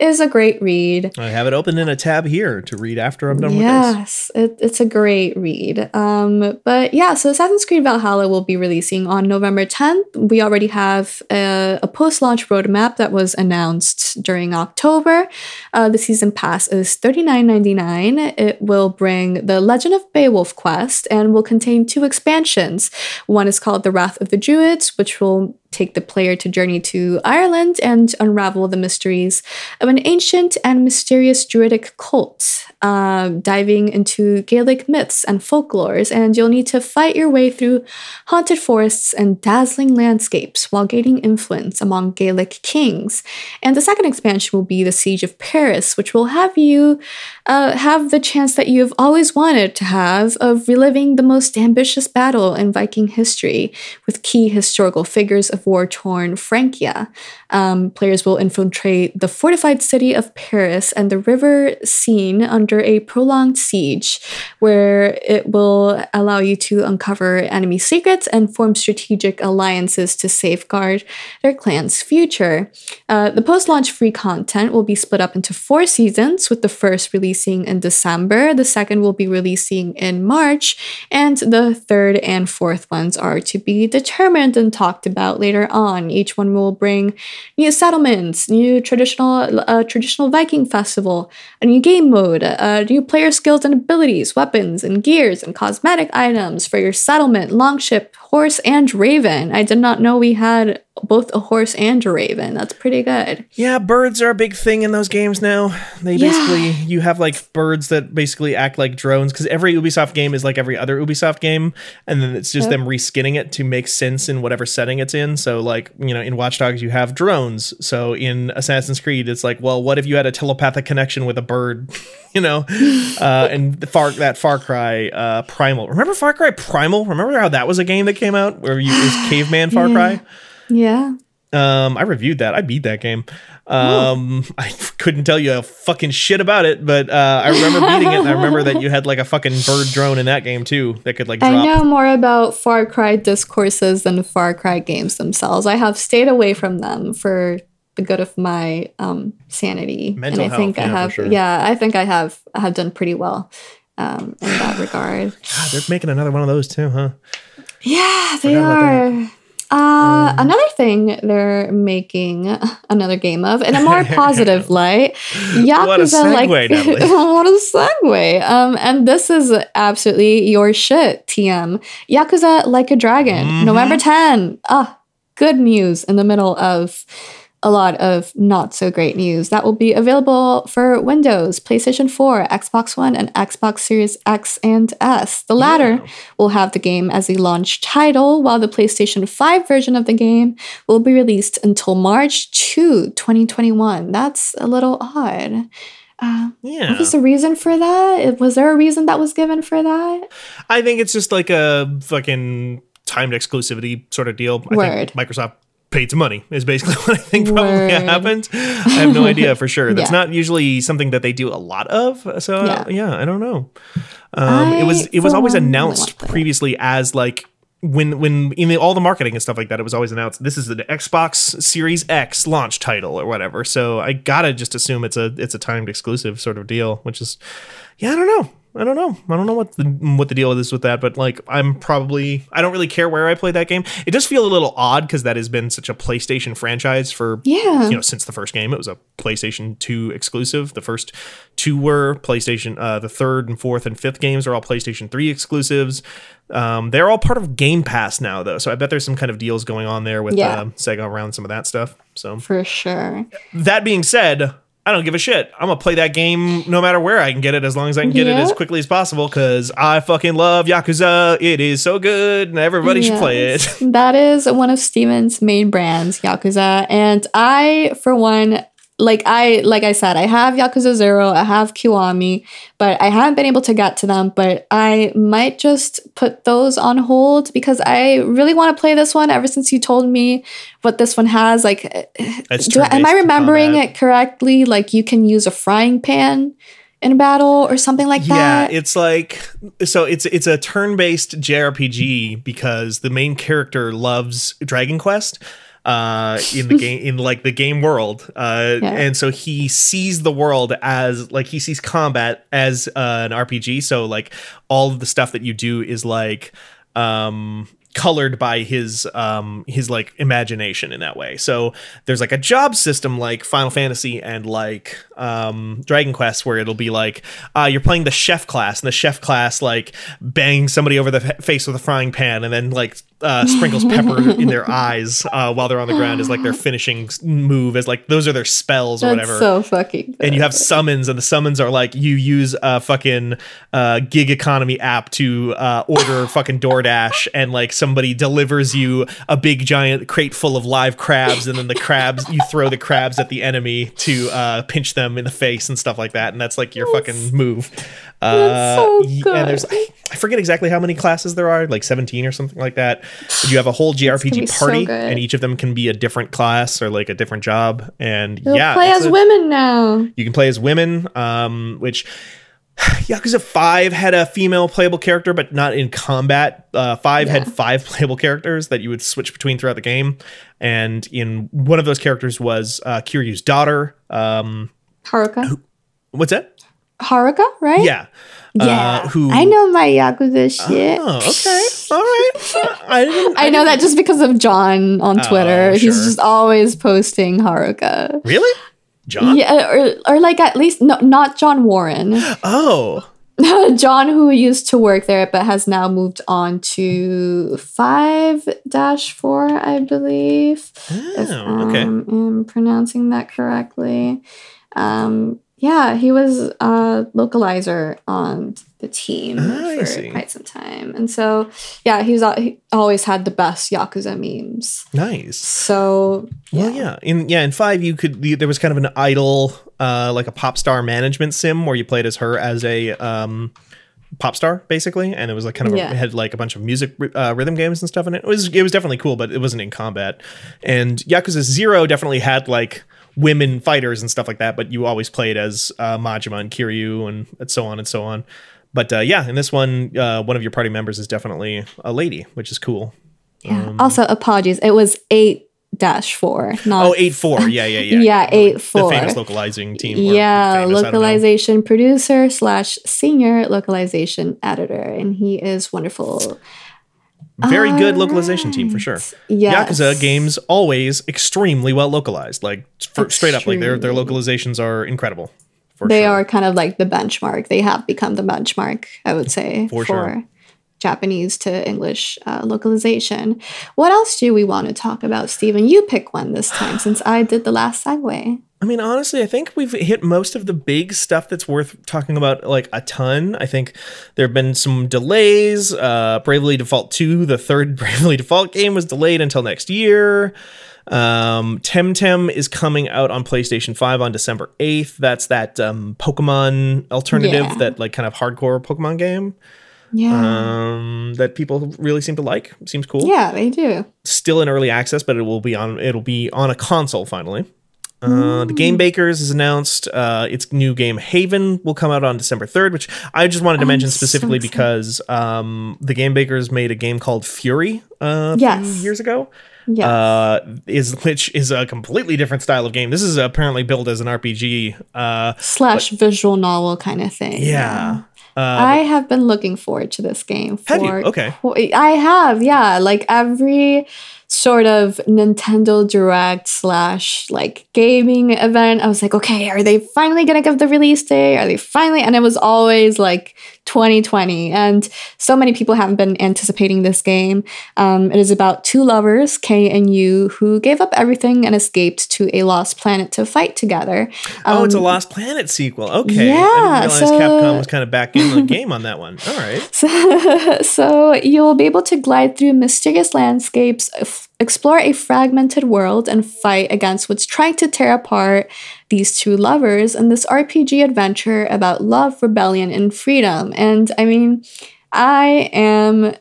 is a great read. I have it open in a tab here to read after I'm done with this Yes, it, it's a great read. Um, but yeah, so Assassin's Creed Valhalla will be releasing on November 10th. We already have a, a post launch roadmap that was announced during October. Uh, the season pass is $39.99. It will bring the Legend of Beowulf quest and will contain two expansions. One is called The Wrath of the Druids, which will take the player to journey to Ireland and unravel the mysteries of an ancient and mysterious druidic cult, uh, diving into Gaelic myths and folklores. And you'll need to fight your way through haunted forests and dazzling landscapes while gaining influence among Gaelic kings. And the second expansion will be the Siege of Paris, which will have you uh, have the chance that you've always wanted to have of reliving the most ambitious battle in Viking history with key historical figures of war torn Francia. Um, players will infiltrate the fortified city of Paris and the river Seine under a prolonged siege, where it will allow you to uncover enemy secrets and form strategic alliances to safeguard their clan's future. Uh, the post launch free content will be split up into four seasons, with the first releasing in December, the second will be releasing in March, and the third and fourth ones are to be determined and talked about later on. Each one will bring new settlements, new traditional uh, traditional Viking festival, a new game mode, uh, new player skills and abilities, weapons and gears and cosmetic items for your settlement, longship, horse, and raven. I did not know we had both a horse and a raven. That's pretty good. Yeah, birds are a big thing in those games now. They Yeah. basically you have like birds that basically act like drones because every Ubisoft game is like every other Ubisoft game, and then it's just them reskinning it to make sense in whatever setting it's in. So like you know in Watch Dogs you have drones. So in Assassin's Creed it's like well what if you had a telepathic connection with a bird, you know, uh, and the far that Far Cry uh, Primal. Remember Far Cry Primal? Remember how that was a game that came out where you is caveman Far Cry. Yeah. Um, I reviewed that. I beat that game. Um, I couldn't tell you a fucking shit about it, but uh, I remember beating it, and I remember that you had like a fucking bird drone in that game too that could like drop. I know more about Far Cry discourses than Far Cry games themselves. I have stayed away from them for the good of my um, sanity, Mental and I think I yeah, have. sure. Yeah, I think I have. Have done pretty well um, in that regard. God, they're making another one of those too, huh? Yeah, they Forgot about Uh, another thing they're making another game of in a more positive light. Yakuza What a segue, like what a segue. Um, and this is absolutely your shit, TM. Yakuza Like a Dragon, Mm-hmm. November 10. Ah, good news in the middle of a lot of not so great news. That will be available for Windows, PlayStation 4, Xbox One, and Xbox Series X and S. The latter will have the game as a launch title, while the PlayStation 5 version of the game will be released until March 2, 2021. That's a little odd. Uh, Yeah, What was the reason for that? Was there a reason that was given for that? I think it's just like a fucking timed exclusivity sort of deal. I think Microsoft paid some money is basically what I think probably Word. happened. I have no idea for sure. That's Yeah. not usually something that they do a lot of. So Yeah. yeah, I don't know. Um, it was it was always announced previously as like when when in the, all the marketing and stuff like that, it was always announced this is the Xbox Series X launch title or whatever. So I gotta just assume it's a it's a timed exclusive sort of deal, which is yeah, I don't know. I don't know. I don't know what the what the deal is with that, but like I'm probably I don't really care where I play that game. It does feel a little odd because that has been such a PlayStation franchise for Yeah. you know since the first game. It was a PlayStation 2 exclusive. The first two were PlayStation. Uh, the third and fourth and fifth games are all PlayStation 3 exclusives. Um, they're all part of Game Pass now, though, so I bet there's some kind of deals going on there with Yeah. uh, Sega around some of that stuff. So For sure. that being said, I don't give a shit. I'm gonna play that game no matter where I can get it, as long as I can get it as quickly as possible. Because I fucking love Yakuza. It is so good, and everybody should play it. That is one of Steven's main brands, Yakuza. And I, for one, like I like I said, I have Yakuza Zero, I have Kiwami, but I haven't been able to get to them. But I might just put those on hold because I really want to play this one ever since you told me what this one has. Like do am I remembering combat. it correctly? Like you can use a frying pan in a battle or something like Yeah, that. Yeah, it's like so it's it's a turn-based JRPG because the main character loves Dragon Quest uh in the game in like the game world. Uh Yeah. and so he sees the world as like he sees combat as uh, an RPG so like all of the stuff that you do is like um colored by his um his like imagination in that way. So there's like a job system like final fantasy and like um dragon quest where it'll be like uh you're playing the chef class and the chef class like bangs somebody over the face with a frying pan and then like uh, sprinkles pepper in their eyes uh, while they're on the ground as like their finishing move as like those are their spells or That's whatever. so fucking. and you have summons, and the summons are like you use a fucking uh, gig economy app to uh, order fucking DoorDash, and like somebody delivers you a big giant crate full of live crabs, and then the crabs you throw the crabs at the enemy to uh, pinch them in the face and stuff like that, and that's like your fucking move. Uh, That's so y- and there's good. I forget exactly how many classes there are, like 17 or something like that. You have a whole JRPG party, good. and each of them can be a different class or like a different job. And You'll yeah, play as a- women now. you can play as women, um, which Yakuza 5 had a female playable character, but not in combat. Uh, 5 had five playable characters that you would switch between throughout the game. And in one of those characters was uh, Kiryu's daughter. Um, Haruka. what's that? Haruka, right? Yeah. Yeah. Uh, who I know my Yakuza shit. Oh, okay. All right. I didn't. I know that just because of John on Twitter. He's Oh, sure. just always posting Haruka. Really? John? Yeah, or, or like at least no, not John Warren. Oh. John, who used to work there but has now moved on to 5 4, I believe. if Oh, okay. um, I'm pronouncing that correctly. Um, yeah, he was a localizer on the team I for quite some time. And so, yeah, he's al- he always had the best Yakuza memes. Nice. So, Well, yeah. In yeah, in five, you could there was kind of an idol, uh, like a pop star management sim where you played as her as a um, pop star basically, and it was like kind of Yeah. a, had like a bunch of music uh, rhythm games and stuff in it. It was it was definitely cool, but it wasn't in combat. And Yakuza Zero definitely had like women fighters and stuff like that, but you always played as uh, Majima and Kiryu and, and so on and so on. But uh, yeah, in this one, uh, one of your party members is definitely a lady, which is cool. yeah. also, apologies. It was 8 4, not Oh, eight four. Yeah, yeah, yeah. Yeah, eight, four. The four. famous localizing team. yeah famous, localization producer slash senior localization editor and he is wonderful Very good localization team for sure. yes. Yakuza games always extremely well localized. Like for, straight up, like their their localizations are incredible. For they sure. are kind of like the benchmark they have become the benchmark i would say For for, sure. Japanese to english uh, localization what else do we want to talk about stephen you pick one this time since i did the last segue I mean, honestly, I think we've hit most of the big stuff that's worth talking about, like a ton. I think there have been some delays. Uh, Bravely Default 2, the third Bravely Default game, was delayed until next year. Um, Temtem is coming out on PlayStation 5 on December 8th. That's that um, Pokemon alternative, Yeah. that like kind of hardcore Pokemon game yeah um, that people really seem to like. Seems cool. yeah they do Still in early access, but it will be on it'll be on a console finally. Uh, the Game Bakers is announced. Uh, its new game Haven will come out on December 3rd, which I just wanted to mention specifically excited. because um, the Game Bakers made a game called Furi uh, Yes. few years ago. yeah Uh, is which is a completely different style of game. This is apparently built as an RPG. Uh, slash visual novel kind of thing yeah. Uh, I have been looking forward to this game for Have you? Okay. I have, yeah. Like every sort of Nintendo Direct slash like gaming event, I was like, okay, are they finally gonna give the release date? Are they finally? And it was always like 2020, and so many people haven't been anticipating this game. Um, it is about two lovers, Kay and Yu, who gave up everything and escaped to a lost planet to fight together. oh, it's a Um, Lost Planet sequel. Okay. I yeah, didn't realize so- Capcom was kind of back in the game on that one. All right. So, so you'll be able to glide through mysterious landscapes, explore a fragmented world, and fight against what's trying to tear apart these two lovers in this RPG adventure about love, rebellion, and freedom. And I mean, I am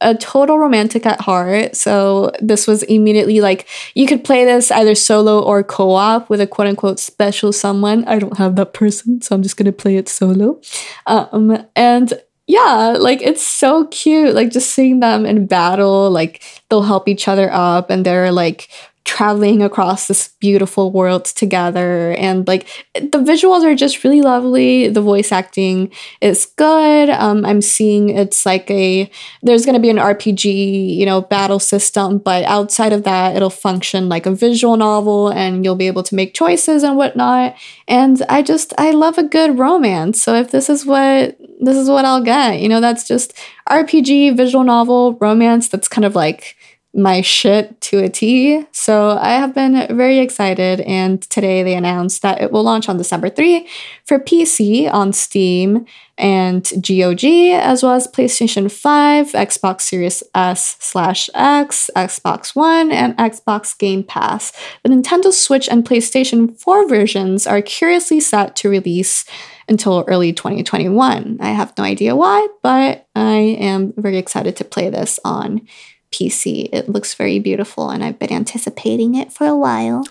a total romantic at heart. So this was immediately like you could play this either solo or co-op with a quote unquote special someone. I don't have that person, so I'm just gonna play it solo. Um, and yeah, like it's so cute. Like just seeing them in battle, like they'll help each other up and they're like traveling across this beautiful world together and like the visuals are just really lovely the voice acting is good um i'm seeing it's like a there's going to be an rpg you know battle system but outside of that it'll function like a visual novel and you'll be able to make choices and whatnot and i just i love a good romance so if this is what this is what I'll get. You know, that's just RPG, visual novel, romance. That's kind of like my shit to a T. So I have been very excited. And today they announced that it will launch on December 3 for PC on Steam and GOG, as well as PlayStation 5, Xbox Series S slash X, Xbox One, and Xbox Game Pass. The Nintendo Switch and PlayStation 4 versions are curiously set to release until early 2021. I have no idea why, but I am very excited to play this on PC. It looks very beautiful, and I've been anticipating it for a while.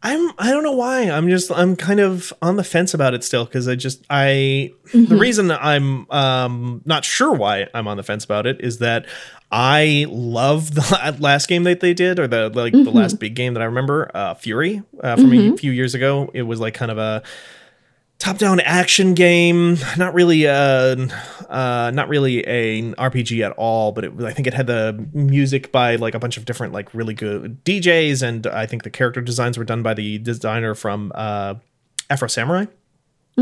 I'm I don't know why. I'm just I'm kind of on the fence about it still because I just I mm-hmm. the reason I'm um not sure why I'm on the fence about it is that I love the last game that they did or the like mm-hmm. the last big game that I remember uh Furi uh, from mm-hmm. a few years ago. It was like kind of a top-down action game not really a uh, not really a rpg at all but it, i think it had the music by like a bunch of different like really good djs and i think the character designs were done by the designer from uh, afro samurai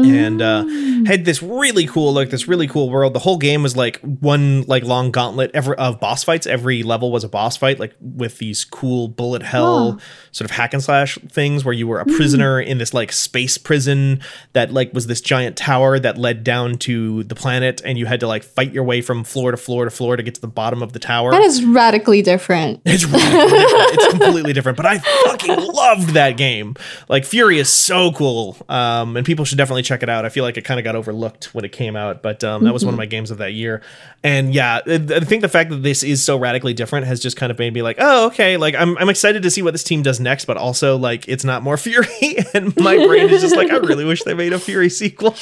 and uh, had this really cool like this really cool world. The whole game was like one like long gauntlet ever of boss fights. Every level was a boss fight like with these cool bullet hell oh. sort of hack and slash things where you were a prisoner mm. in this like space prison that like was this giant tower that led down to the planet and you had to like fight your way from floor to floor to floor to get to the bottom of the tower. That is radically different. It's radically different. It's completely different but i fucking loved that game. Like Furi is so cool um, and people should definitely check it out. I feel like it kind of got overlooked when it came out, but um, that was one of mm-hmm. my games of that year. And yeah, I think the fact that this is so radically different has just kind of made me like, oh, okay. Like I'm, I'm excited to see what this team does next, but also like it's not more Furi. and my brain is just like, I really wish they made a Furi sequel.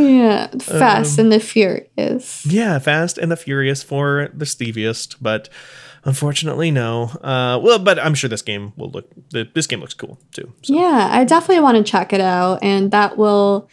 yeah, Fast um, and the Furious. Yeah, Fast and the Furious for the Steviest, but. Unfortunately, no. Uh, well, but I'm sure this game will look. This game looks cool too. So. Yeah, I definitely want to check it out, and that will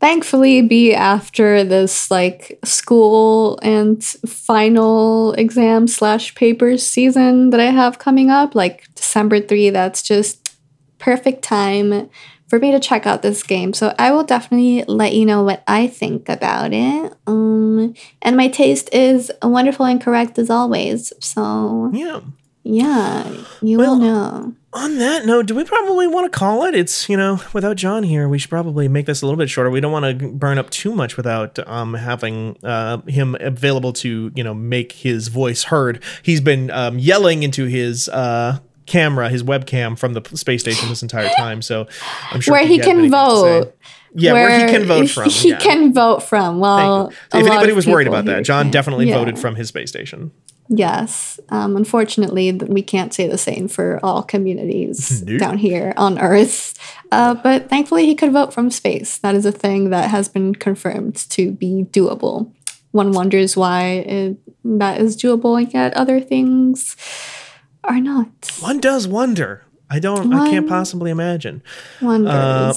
thankfully be after this like school and final exam slash papers season that I have coming up, like December three. That's just perfect time for me to check out this game. So I will definitely let you know what I think about it. Um, and my taste is wonderful and correct as always. So yeah, yeah, you well, will know. On that note, do we probably want to call it? It's you know, without John here, we should probably make this a little bit shorter. We don't want to burn up too much without um, having uh, him available to you know make his voice heard. He's been um, yelling into his. Uh, camera, his webcam from the space station this entire time. So I'm sure where he can vote. Yeah, where, where, he can vote from. He yeah. can vote from. Well, if anybody was worried about that, John definitely yeah. voted from his space station. Yes. Um, unfortunately, we can't say the same for all communities nope. down here on Earth. Uh, but thankfully, he could vote from space. That is a thing that has been confirmed to be doable. One wonders why it, that is doable, and yet other things are not. One does wonder. I don't. One I can't possibly imagine. Wonders. Uh,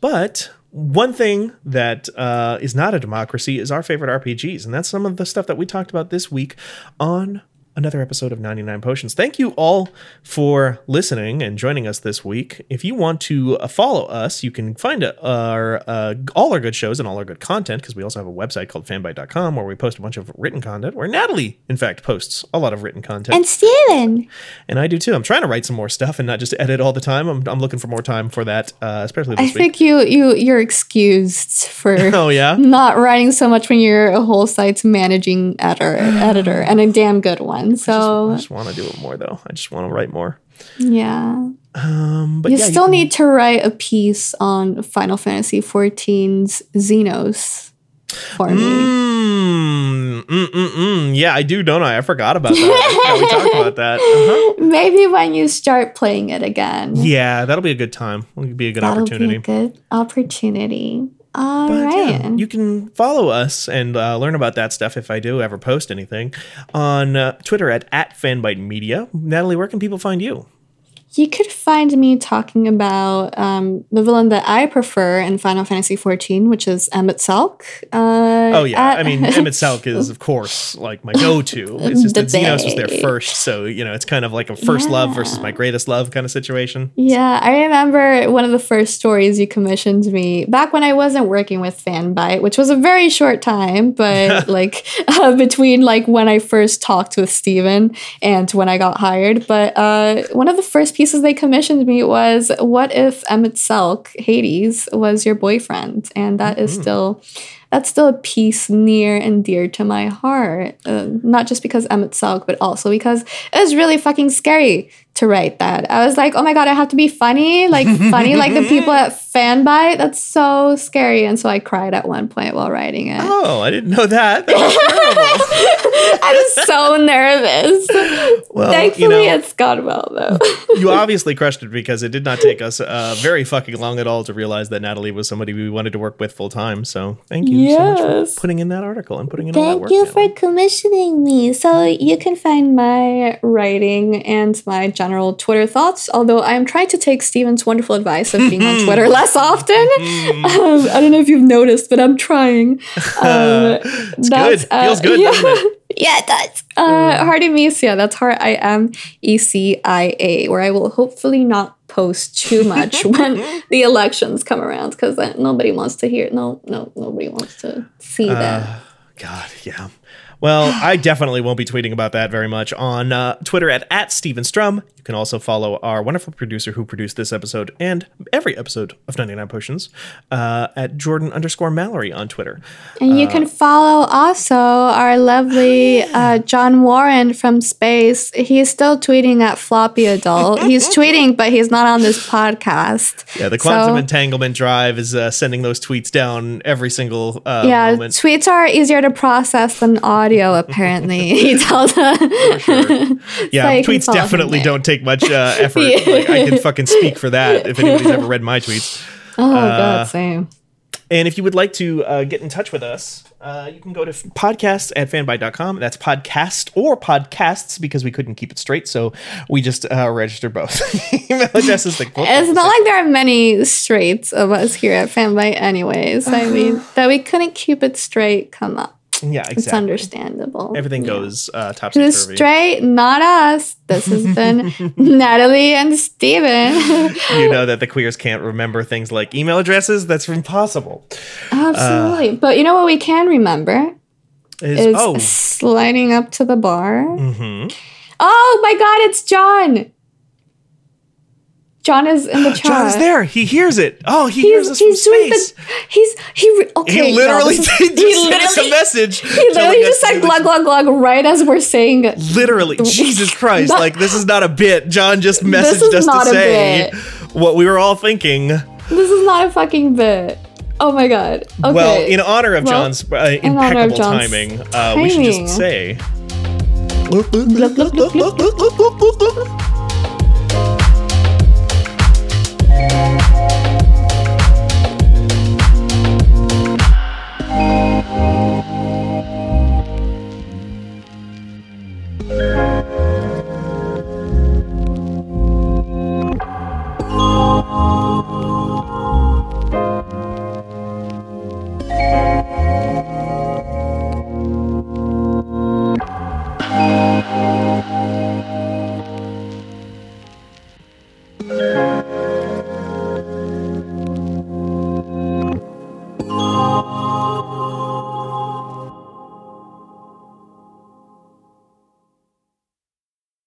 but one thing that uh, is not a democracy is our favorite RPGs, and that's some of the stuff that we talked about this week on another episode of 99 Potions. Thank you all for listening and joining us this week. If you want to uh, follow us, you can find uh, our uh, all our good shows and all our good content because we also have a website called fanbyte.com where we post a bunch of written content where Natalie in fact posts a lot of written content. And Steven. And I do too. I'm trying to write some more stuff and not just edit all the time. I'm, I'm looking for more time for that, uh, especially I week. I think you you you're excused for oh yeah not writing so much when you're a whole site's managing editor editor and a damn good one. So I just, just want to do it more though. I just want to write more. Yeah. Um, but you yeah, still you need to write a piece on Final Fantasy XIV's Zenos for me. Mm, mm, mm, mm, yeah, I do, don't I? I forgot about that. yeah, we talked about that. Uh-huh. Maybe when you start playing it again. Yeah, that'll be a good time. It'll be a good that'll opportunity. Be a good opportunity. All but, right. Yeah, you can follow us and uh, learn about that stuff if I do ever post anything on uh, Twitter at, at FanbyteMedia. Natalie, where can people find you? You could find me talking about um, the villain that I prefer in Final Fantasy XIV, which is Emet-Selch. Uh, Oh yeah, at- I mean Emmett Selk is of course like my go-to. It's just that Zenos was there first, so you know it's kind of like a first love versus my greatest love kind of situation. Yeah, I remember one of the first stories you commissioned me back when I wasn't working with Fanbyte, which was a very short time, but like uh, between like when I first talked with Steven and when I got hired. But uh, one of the first pieces they commissioned me was what if Emet-Selch, Hades, was your boyfriend? And that is mm-hmm. still. That's still a piece near and dear to my heart. Uh, not just because Emet-Selch, but also because it was really fucking scary to write that. I was like, oh my god, I have to be funny, like funny, like the people at Fanbyte. That's so scary. And so I cried at one point while writing it. Oh, I didn't know that. That. I was so nervous. Well, Thankfully, you know, it's gone well though. you obviously crushed it because it did not take us uh, very fucking long at all to realize that Natalie was somebody we wanted to work with full time. So thank you so much Yes. for putting in that article and putting in all that work. Thank you for commissioning me. So you can find my writing and my general Twitter thoughts. Although I am trying to take Steven's wonderful advice of being on Twitter less often. Um, I don't know if you've noticed, but I'm trying. Um, It's good. Feels good, yeah. Yeah, it does. Uh, Heartimecia, that's heart I M E C I A, where I will hopefully not post too much when the elections come around because nobody wants to hear. No, no, nobody wants to see Uh, that. God, yeah. Well, I definitely won't be tweeting about that very much on uh, Twitter at, at Steven Strom. You can also follow our wonderful producer who produced this episode and every episode of 99 Potions uh, at Jordan underscore Mallory on Twitter. And you can follow also our lovely uh, John Warren from space. He's still tweeting at Floppy Adult. He's tweeting, but he's not on this podcast. Yeah, the Quantum So- Entanglement Drive is uh, sending those tweets down every single uh, Yeah, moment. tweets are easier to process than audio. Apparently, he tells us. Yeah, So tweets definitely don't take much uh, effort. Yeah. Like, I can fucking speak for that if anybody's ever read my tweets. Oh Uh, god, same. And if you would like to uh, get in touch with us, uh, you can go to f- podcasts at fanbyte.com. That's podcast or podcasts because we couldn't keep it straight. So we just uh, registered both. Email addresses. Like, It's not like there are many straights of us here at Fanbyte, anyways. I mean, that we couldn't keep it straight. Come up, yeah, it's understandable. Everything Yeah. goes uh, topsy turvy. straight? Not us. This has been Natalie and Steven. You know that the queers can't remember things like email addresses. That's impossible. Absolutely. but you know what we can remember Is, is oh, sliding up to the bar. mhm. Oh my god, it's John. John is in the chat. John's there. He hears it. Oh, he hears us from doing space. the he's he re- okay. he literally this is- did he just send us a message. He literally just said glug glug glug right as we're saying Literally, Jesus Christ! That- like this is not a bit. John just messaged us to say bit. what we were all thinking. this is not a fucking bit. Oh my god. Okay. Well, in honor of Well, John's uh, honor of impeccable John's timing, uh, we should just say. Yeah.